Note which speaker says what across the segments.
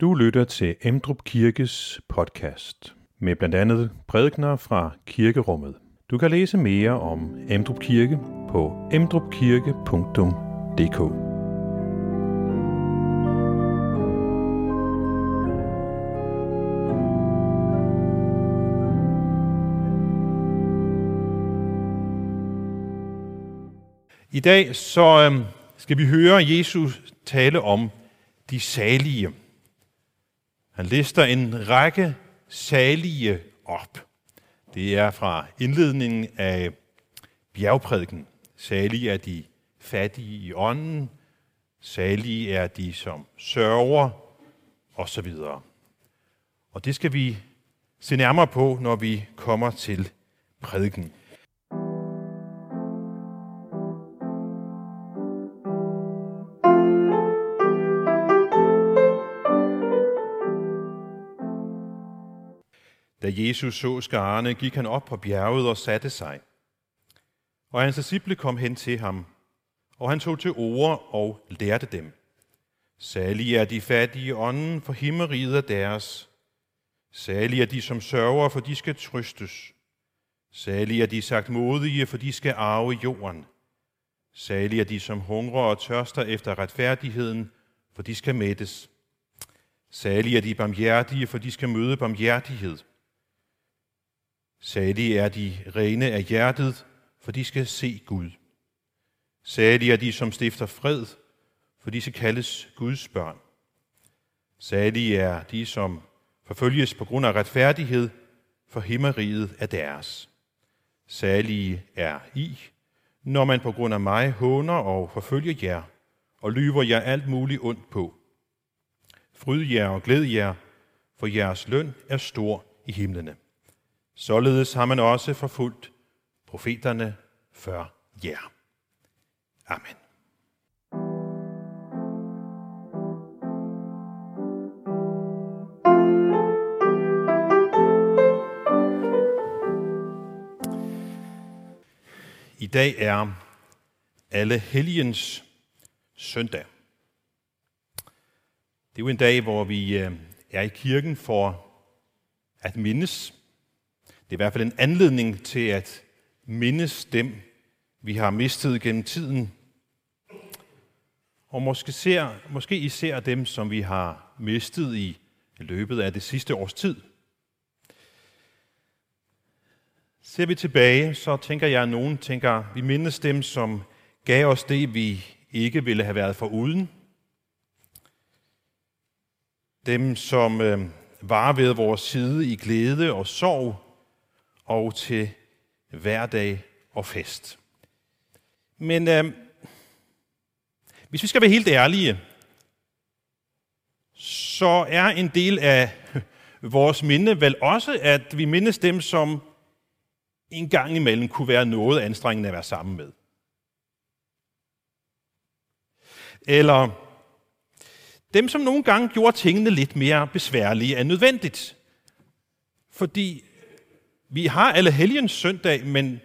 Speaker 1: Du lytter til Emdrup Kirkes podcast med blandt andet prædikner fra kirkerummet. Du kan læse mere om Emdrup Kirke på emdrupkirke.dk. I dag så øhm, skal vi høre Jesus tale om de salige. Han lister en række salige op. Det er fra indledningen af bjergprædiken. Salige er de fattige i ånden, salige er de, som sørger, osv. Og det skal vi se nærmere på, når vi kommer til prædiken. Jesus så skarne, gik han op på bjerget og satte sig. Og hans disciple kom hen til ham, og han tog til ord og lærte dem. Salige er de fattige ånden, for himmeriget er deres. Salige er de, som sørger, for de skal trøstes. Salige er de sagt modige, for de skal arve jorden. Salige er de, som hungrer og tørster efter retfærdigheden, for de skal mættes. Salige er de barmhjertige, for de skal møde barmhjertighed. Salige er de rene af hjertet, for de skal se Gud. Salige er de, som stifter fred, for de skal kaldes Guds børn. Salige er de, som forfølges på grund af retfærdighed, for himmeriget er deres. Salige er I, når man på grund af mig håner og forfølger jer, og lyver jer alt muligt ondt på. Fryd jer og glæd jer, for jeres løn er stor i himlene. Således har man også forfulgt profeterne før jer. Amen. I dag er alle helgens søndag. Det er jo en dag, hvor vi øh, er i kirken for at mindes det er i hvert fald en anledning til at mindes dem, vi har mistet gennem tiden. Og måske, ser, måske især dem, som vi har mistet i løbet af det sidste års tid. Ser vi tilbage, så tænker jeg, at nogen tænker, vi mindes dem, som gav os det, vi ikke ville have været for uden. Dem, som øh, var ved vores side i glæde og sorg, og til hverdag og fest. Men øh, hvis vi skal være helt ærlige, så er en del af vores minde vel også, at vi mindes dem, som en gang imellem kunne være noget anstrengende at være sammen med. Eller dem, som nogle gange gjorde tingene lidt mere besværlige end nødvendigt. Fordi vi har alle helgens søndag, men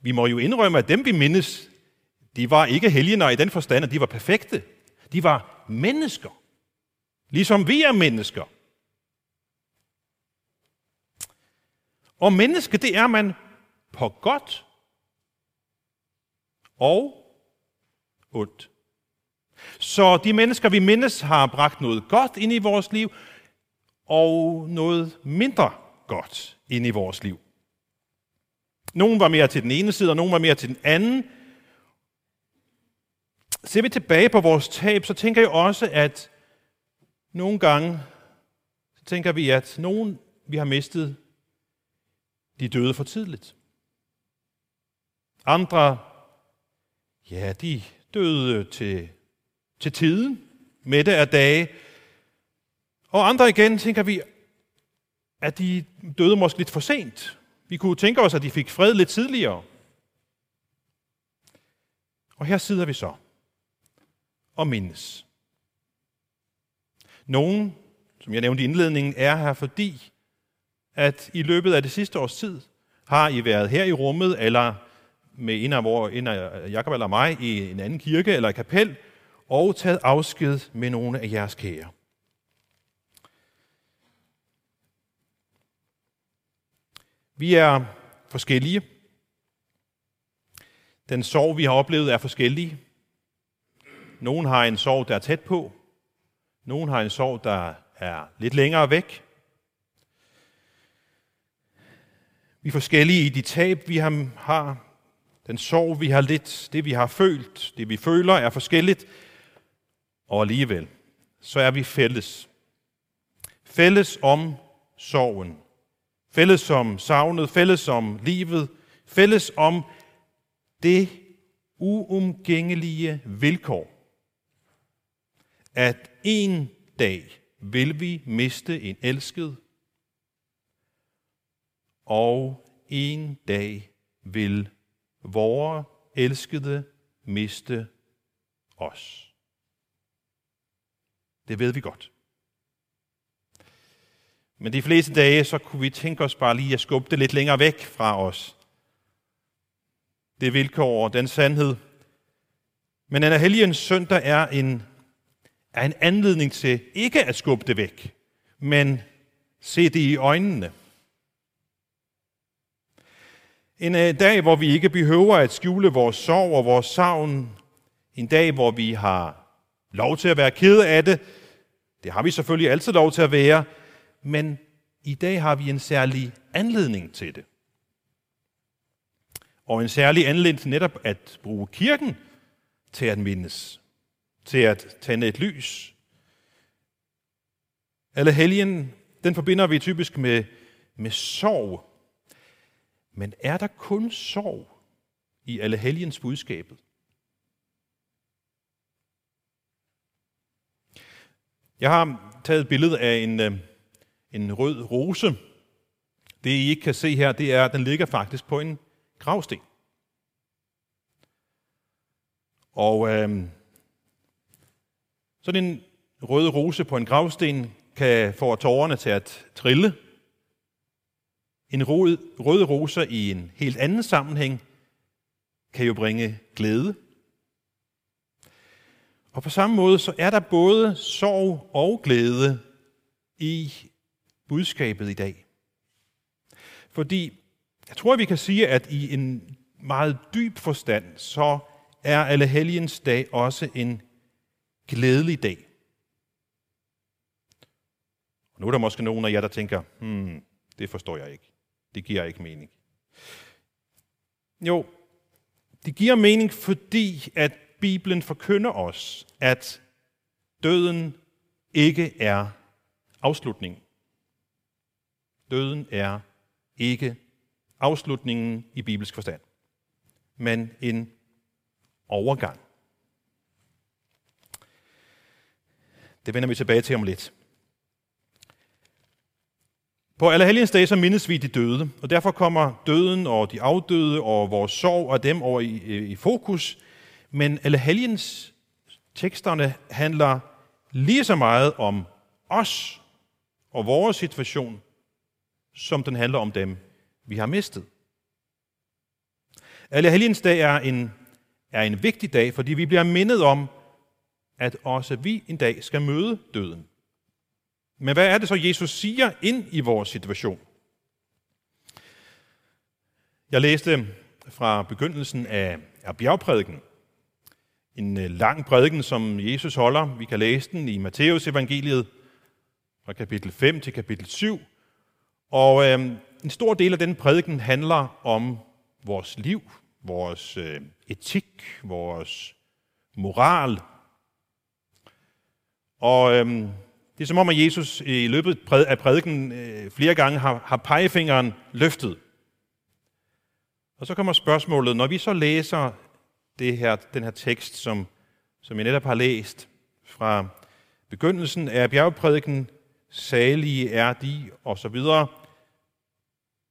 Speaker 1: vi må jo indrømme, at dem vi mindes, de var ikke helgener i den forstand, at de var perfekte. De var mennesker. Ligesom vi er mennesker. Og menneske, det er man på godt og ondt. Så de mennesker, vi mindes, har bragt noget godt ind i vores liv, og noget mindre godt ind i vores liv. Nogen var mere til den ene side, og nogen var mere til den anden. Ser vi tilbage på vores tab, så tænker jeg også, at nogle gange så tænker vi, at nogen, vi har mistet, de døde for tidligt. Andre, ja, de døde til, til tiden, det af dage. Og andre igen tænker vi, at de døde måske lidt for sent. Vi kunne tænke os, at de fik fred lidt tidligere. Og her sidder vi så og mindes. Nogen, som jeg nævnte i indledningen, er her fordi, at i løbet af det sidste års tid har I været her i rummet, eller med en af, hvor, en af Jacob eller mig i en anden kirke eller kapel, og taget afsked med nogle af jeres kære. Vi er forskellige. Den sorg, vi har oplevet, er forskellige. Nogen har en sorg, der er tæt på. Nogen har en sorg, der er lidt længere væk. Vi er forskellige i de tab, vi har. Den sorg, vi har lidt, det vi har følt, det vi føler, er forskelligt. Og alligevel, så er vi fælles. Fælles om sorgen. Fælles om savnet, fælles om livet, fælles om det uumgængelige vilkår, at en dag vil vi miste en elsket, og en dag vil vores elskede miste os. Det ved vi godt. Men de fleste dage, så kunne vi tænke os bare lige at skubbe det lidt længere væk fra os. Det vilkår og den sandhed. Men en helgens søndag er en, er en anledning til ikke at skubbe det væk, men se det i øjnene. En øh, dag, hvor vi ikke behøver at skjule vores sorg og vores savn. En dag, hvor vi har lov til at være kede af det. Det har vi selvfølgelig altid lov til at være. Men i dag har vi en særlig anledning til det. Og en særlig anledning til netop at bruge kirken til at mindes. Til at tænde et lys. Alle helgen, den forbinder vi typisk med, med sorg men er der kun sorg i alle helgens budskabet? Jeg har taget et billede af en, øh, en rød rose. Det I ikke kan se her, det er, at den ligger faktisk på en gravsten. Og øh, sådan en rød rose på en gravsten kan få tårerne til at trille, en rød, rød rose i en helt anden sammenhæng kan jo bringe glæde. Og på samme måde så er der både sorg og glæde i budskabet i dag. Fordi jeg tror, vi kan sige, at i en meget dyb forstand, så er Allehelgens dag også en glædelig dag. Og nu er der måske nogen af jer, der tænker, hmm, det forstår jeg ikke. Det giver ikke mening. Jo, det giver mening, fordi at Bibelen forkynder os, at døden ikke er afslutningen. Døden er ikke afslutningen i bibelsk forstand, men en overgang. Det vender vi tilbage til om lidt. På Allerhelgens dag så mindes vi de døde, og derfor kommer døden og de afdøde og vores sorg og dem over i, øh, i fokus. Men Allerhelgens teksterne handler lige så meget om os og vores situation, som den handler om dem, vi har mistet. Allerhelgens dag er en, er en vigtig dag, fordi vi bliver mindet om, at også vi en dag skal møde døden. Men hvad er det så, Jesus siger ind i vores situation? Jeg læste fra begyndelsen af, af bjergprædiken. En øh, lang prædiken, som Jesus holder. Vi kan læse den i Matteus evangeliet fra kapitel 5 til kapitel 7. Og øh, en stor del af den prædiken handler om vores liv, vores øh, etik, vores moral. Og øh, det er som om, at Jesus i løbet af prædiken øh, flere gange har, har pegefingeren løftet. Og så kommer spørgsmålet, når vi så læser det her, den her tekst, som, som jeg netop har læst fra begyndelsen af bjergprædiken, salige er de, og så videre,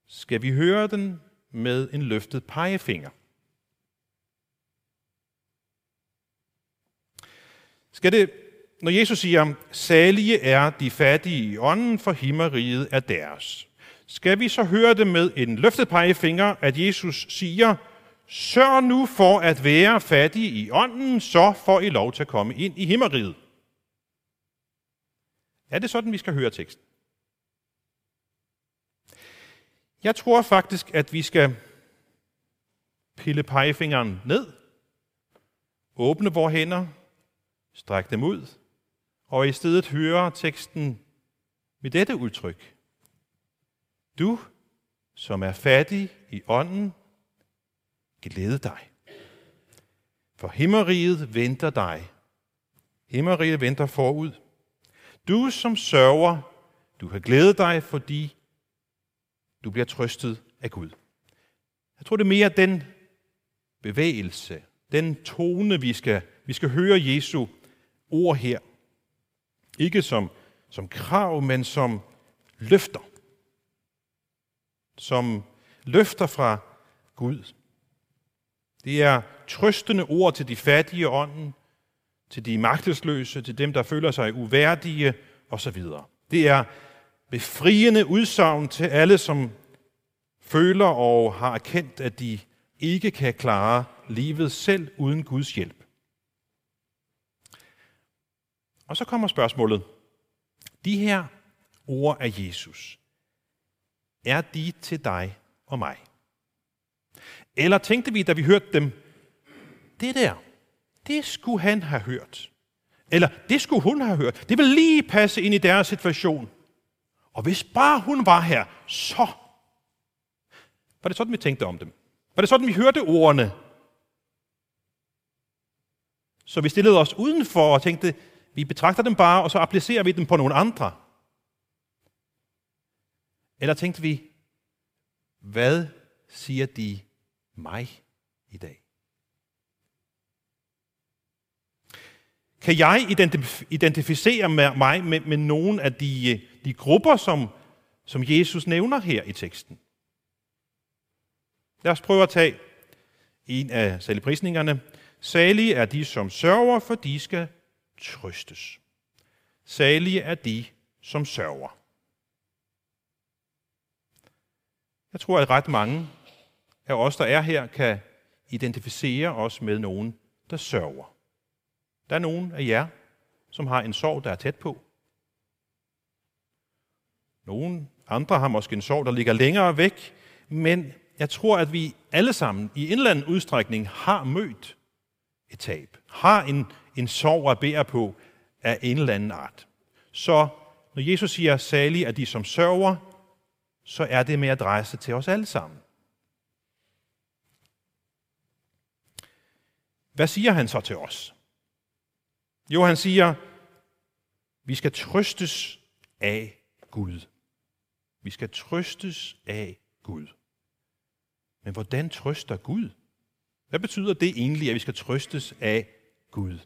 Speaker 1: skal vi høre den med en løftet pegefinger. Skal det når Jesus siger, salige er de fattige i ånden, for himmeriget er deres. Skal vi så høre det med en løftet pegefinger, at Jesus siger, sørg nu for at være fattige i ånden, så får I lov til at komme ind i himmeriget. Er det sådan, vi skal høre teksten? Jeg tror faktisk, at vi skal pille pegefingeren ned, åbne vores hænder, strække dem ud, og i stedet høre teksten med dette udtryk. Du, som er fattig i ånden, glæde dig. For himmeriget venter dig. Himmeriget venter forud. Du, som sørger, du kan glæde dig, fordi du bliver trøstet af Gud. Jeg tror, det er mere den bevægelse, den tone, vi skal, vi skal høre Jesu ord her. Ikke som, som krav, men som løfter. Som løfter fra Gud. Det er trøstende ord til de fattige ånden, til de magtesløse, til dem, der føler sig uværdige osv. Det er befriende udsagn til alle, som føler og har erkendt, at de ikke kan klare livet selv uden Guds hjælp. Og så kommer spørgsmålet. De her ord af Jesus, er de til dig og mig? Eller tænkte vi, da vi hørte dem, det der, det skulle han have hørt. Eller det skulle hun have hørt. Det vil lige passe ind i deres situation. Og hvis bare hun var her, så... Var det sådan, vi tænkte om dem? Var det sådan, vi hørte ordene? Så vi stillede os udenfor og tænkte, vi betragter dem bare, og så applicerer vi dem på nogle andre. Eller tænkte vi, hvad siger de mig i dag? Kan jeg identificere mig med, med nogen af de, øh, de grupper, som, som Jesus nævner her i teksten? Lad os prøve at tage en af saligprisningerne. Salige er de, som sørger, for de skal trøstes. Salige er de, som sørger. Jeg tror, at ret mange af os, der er her, kan identificere os med nogen, der sørger. Der er nogen af jer, som har en sorg, der er tæt på. Nogle andre har måske en sorg, der ligger længere væk, men jeg tror, at vi alle sammen i en eller anden udstrækning har mødt et tab, har en, en sorg at bære på af en eller anden art. Så når Jesus siger, salig er de, som sørger, så er det med adresse til os alle sammen. Hvad siger han så til os? Jo, han siger, vi skal trøstes af Gud. Vi skal trøstes af Gud. Men hvordan trøster Gud? Hvad betyder det egentlig, at vi skal trøstes af Gud?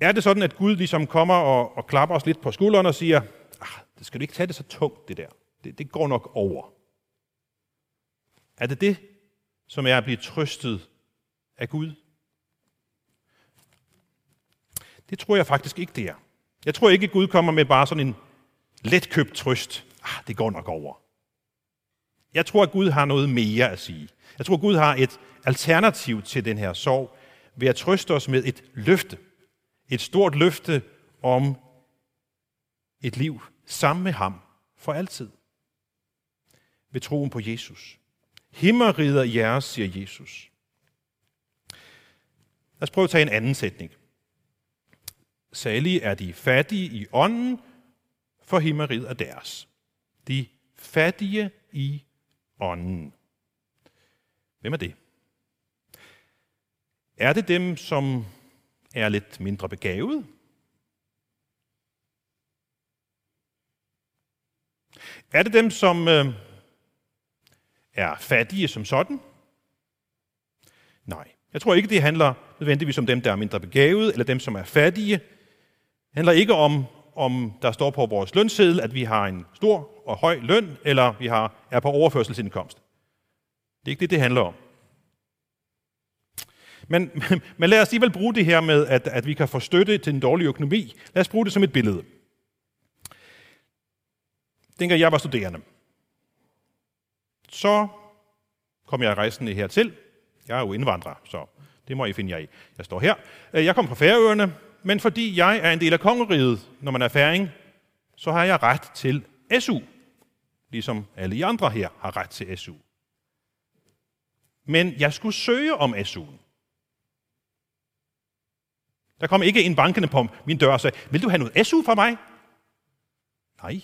Speaker 1: Er det sådan, at Gud ligesom kommer og, og klapper os lidt på skulderen og siger, ah, det skal du ikke tage det så tungt, det der. Det, det går nok over. Er det det, som er at blive trøstet af Gud? Det tror jeg faktisk ikke, det er. Jeg tror ikke, at Gud kommer med bare sådan en letkøbt trøst. Ah, det går nok over. Jeg tror, at Gud har noget mere at sige. Jeg tror, at Gud har et alternativ til den her sorg ved at trøste os med et løfte. Et stort løfte om et liv sammen med ham for altid. Ved troen på Jesus. Himmerider jeres, siger Jesus. Lad os prøve at tage en anden sætning. Salige er de fattige i ånden, for himmeriget er deres. De fattige i ånden. Hvem er det? Er det dem, som er lidt mindre begavet? Er det dem, som øh, er fattige som sådan? Nej. Jeg tror ikke, det handler nødvendigvis om dem, der er mindre begavet, eller dem, som er fattige. Det handler ikke om, om der står på vores lønseddel, at vi har en stor og høj løn, eller vi har, er på overførselsindkomst. Det er ikke det, det handler om. Men, men lad os alligevel bruge det her med, at, at vi kan få støtte til en dårlig økonomi. Lad os bruge det som et billede. Dengang jeg var studerende, så kom jeg rejsende hertil. Jeg er jo indvandrer, så det må I finde jer i. Jeg står her. Jeg kom fra Færøerne, men fordi jeg er en del af kongeriget, når man er færing, så har jeg ret til SU, ligesom alle I andre her har ret til SU. Men jeg skulle søge om SU'en. Der kom ikke en bankende på min dør og sagde, vil du have noget SU fra mig? Nej.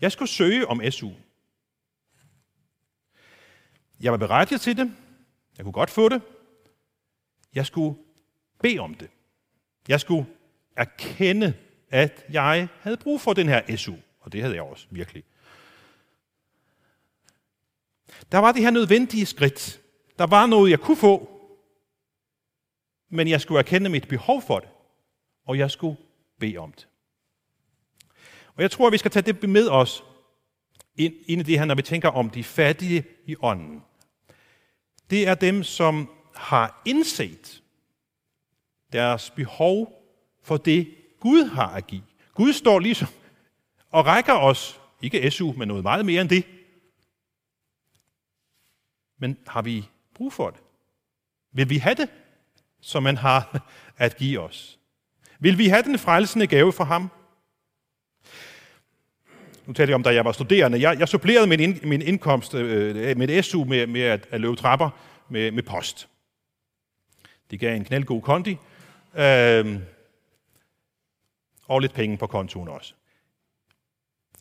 Speaker 1: Jeg skulle søge om SU. Jeg var berettiget til det. Jeg kunne godt få det. Jeg skulle bede om det. Jeg skulle erkende, at jeg havde brug for den her SU. Og det havde jeg også, virkelig. Der var det her nødvendige skridt. Der var noget, jeg kunne få, men jeg skulle erkende mit behov for det, og jeg skulle bede om det. Og jeg tror, at vi skal tage det med os ind, ind i det her, når vi tænker om de fattige i ånden. Det er dem, som har indset deres behov for det, Gud har at give. Gud står ligesom og rækker os, ikke SU, men noget meget mere end det. Men har vi brug for det? Vil vi have det, som man har at give os? Vil vi have den frelsende gave fra ham? Nu talte jeg om, da jeg var studerende. Jeg, jeg supplerede min, ind, min indkomst, øh, mit SU, med, med at, at løbe trapper med, med post. Det gav en knaldgod kondi. Øh, og lidt penge på kontoen også.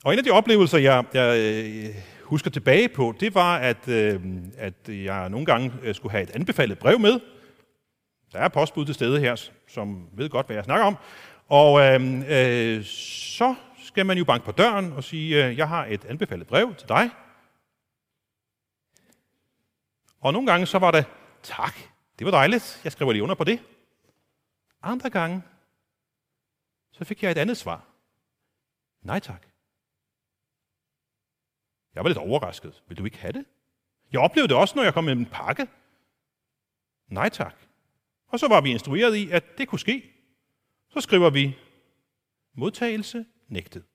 Speaker 1: Og en af de oplevelser, jeg, jeg øh, husker tilbage på, det var, at, øh, at jeg nogle gange øh, skulle have et anbefalet brev med. Der er postbud til stede her, som ved godt, hvad jeg snakker om. Og øh, øh, så skal man jo banke på døren og sige, øh, jeg har et anbefalet brev til dig. Og nogle gange så var det, tak, det var dejligt, jeg skriver lige under på det. Andre gange, så fik jeg et andet svar. Nej tak. Jeg var lidt overrasket. Vil du ikke have det? Jeg oplevede det også, når jeg kom med en pakke. Nej tak. Og så var vi instrueret i, at det kunne ske. Så skriver vi modtagelse nægtet.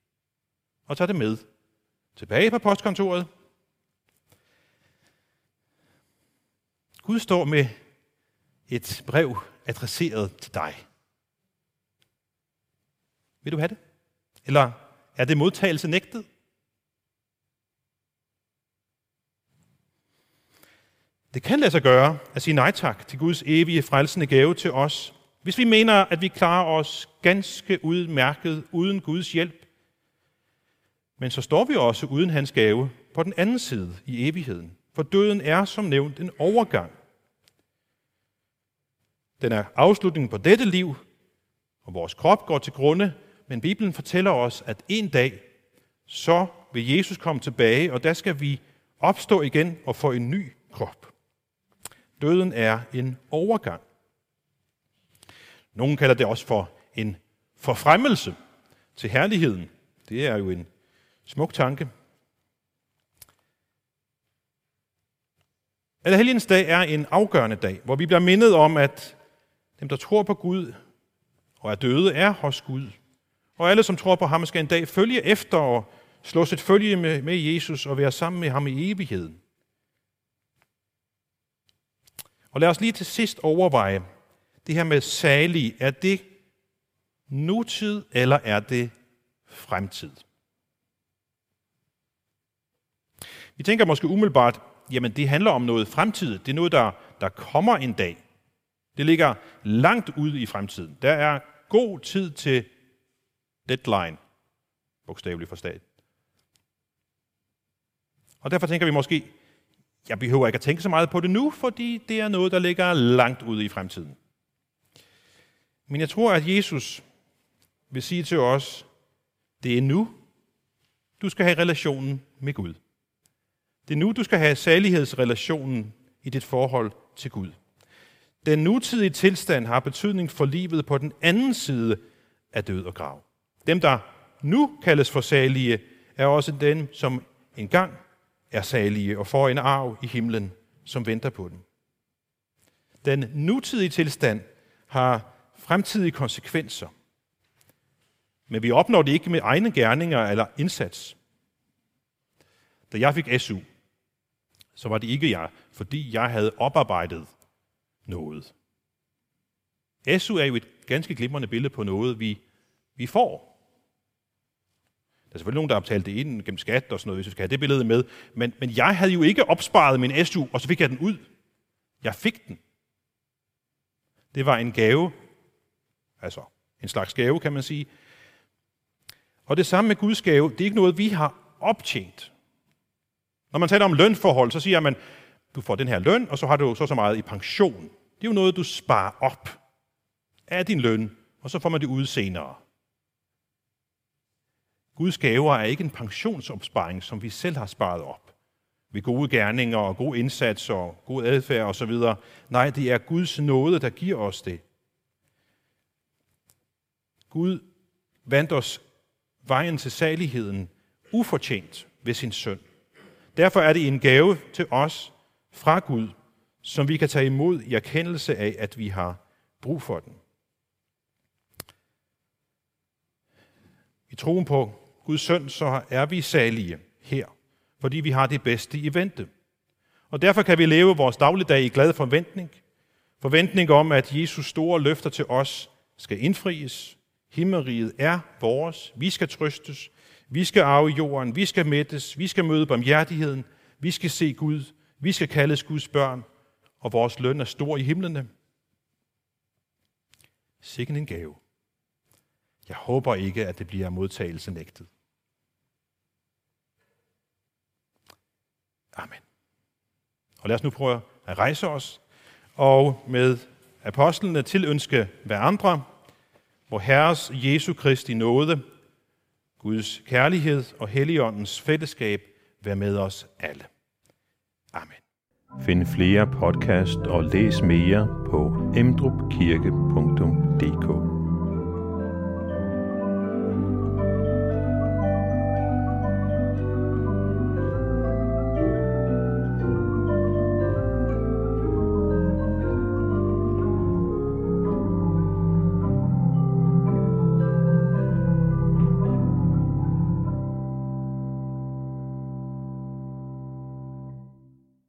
Speaker 1: Og tager det med tilbage på postkontoret. Gud står med et brev adresseret til dig. Vil du have det? Eller er det modtagelse nægtet? Det kan lade sig gøre at sige nej tak til Guds evige frelsende gave til os, hvis vi mener, at vi klarer os ganske udmærket uden Guds hjælp. Men så står vi også uden hans gave på den anden side i evigheden. For døden er som nævnt en overgang. Den er afslutningen på dette liv, og vores krop går til grunde, men Bibelen fortæller os, at en dag, så vil Jesus komme tilbage, og der skal vi opstå igen og få en ny krop. Døden er en overgang. Nogle kalder det også for en forfremmelse til herligheden. Det er jo en smuk tanke. Allerhelgens dag er en afgørende dag, hvor vi bliver mindet om, at dem, der tror på Gud og er døde, er hos Gud. Og alle, som tror på ham, skal en dag følge efter og slå sit følge med, med Jesus og være sammen med ham i evigheden. Og lad os lige til sidst overveje det her med salig. Er det nutid, eller er det fremtid? Vi tænker måske umiddelbart, jamen det handler om noget fremtid. Det er noget, der, der kommer en dag. Det ligger langt ude i fremtiden. Der er god tid til deadline, bogstaveligt forstået. Og derfor tænker vi måske, jeg behøver ikke at tænke så meget på det nu, fordi det er noget, der ligger langt ude i fremtiden. Men jeg tror, at Jesus vil sige til os, det er nu, du skal have relationen med Gud. Det er nu, du skal have salighedsrelationen i dit forhold til Gud. Den nutidige tilstand har betydning for livet på den anden side af død og grav. Dem, der nu kaldes for salige, er også dem, som engang er salige og får en arv i himlen, som venter på dem. Den nutidige tilstand har fremtidige konsekvenser, men vi opnår det ikke med egne gerninger eller indsats. Da jeg fik SU, så var det ikke jeg, fordi jeg havde oparbejdet noget. SU er jo et ganske glimrende billede på noget, vi, vi får er selvfølgelig nogen, der har betalt det ind gennem skat og sådan noget, hvis vi skal have det billede med. Men, men jeg havde jo ikke opsparet min SU, og så fik jeg den ud. Jeg fik den. Det var en gave. Altså, en slags gave, kan man sige. Og det samme med Guds gave, det er ikke noget, vi har optjent. Når man taler om lønforhold, så siger man, du får den her løn, og så har du så så meget i pension. Det er jo noget, du sparer op af din løn, og så får man det ud senere. Guds gaver er ikke en pensionsopsparing, som vi selv har sparet op ved gode gerninger og god indsats og god adfærd osv. Nej, det er Guds nåde, der giver os det. Gud vandt os vejen til saligheden ufortjent ved sin søn. Derfor er det en gave til os fra Gud, som vi kan tage imod i erkendelse af, at vi har brug for den. I troen på Guds søn, så er vi salige her, fordi vi har det bedste i vente. Og derfor kan vi leve vores dagligdag i glad forventning. Forventning om, at Jesus store løfter til os skal indfries. Himmeriget er vores. Vi skal trøstes. Vi skal arve jorden. Vi skal mættes. Vi skal møde barmhjertigheden. Vi skal se Gud. Vi skal kaldes Guds børn. Og vores løn er stor i himlene. Sikken en gave. Jeg håber ikke, at det bliver modtagelse nægtet. Amen. Og lad os nu prøve at rejse os og med apostlene tilønske andre, hvor Herres Jesu Kristi nåde, Guds kærlighed og Helligåndens fællesskab være med os alle. Amen.
Speaker 2: Find flere podcast og læs mere på emdrupkirke.dk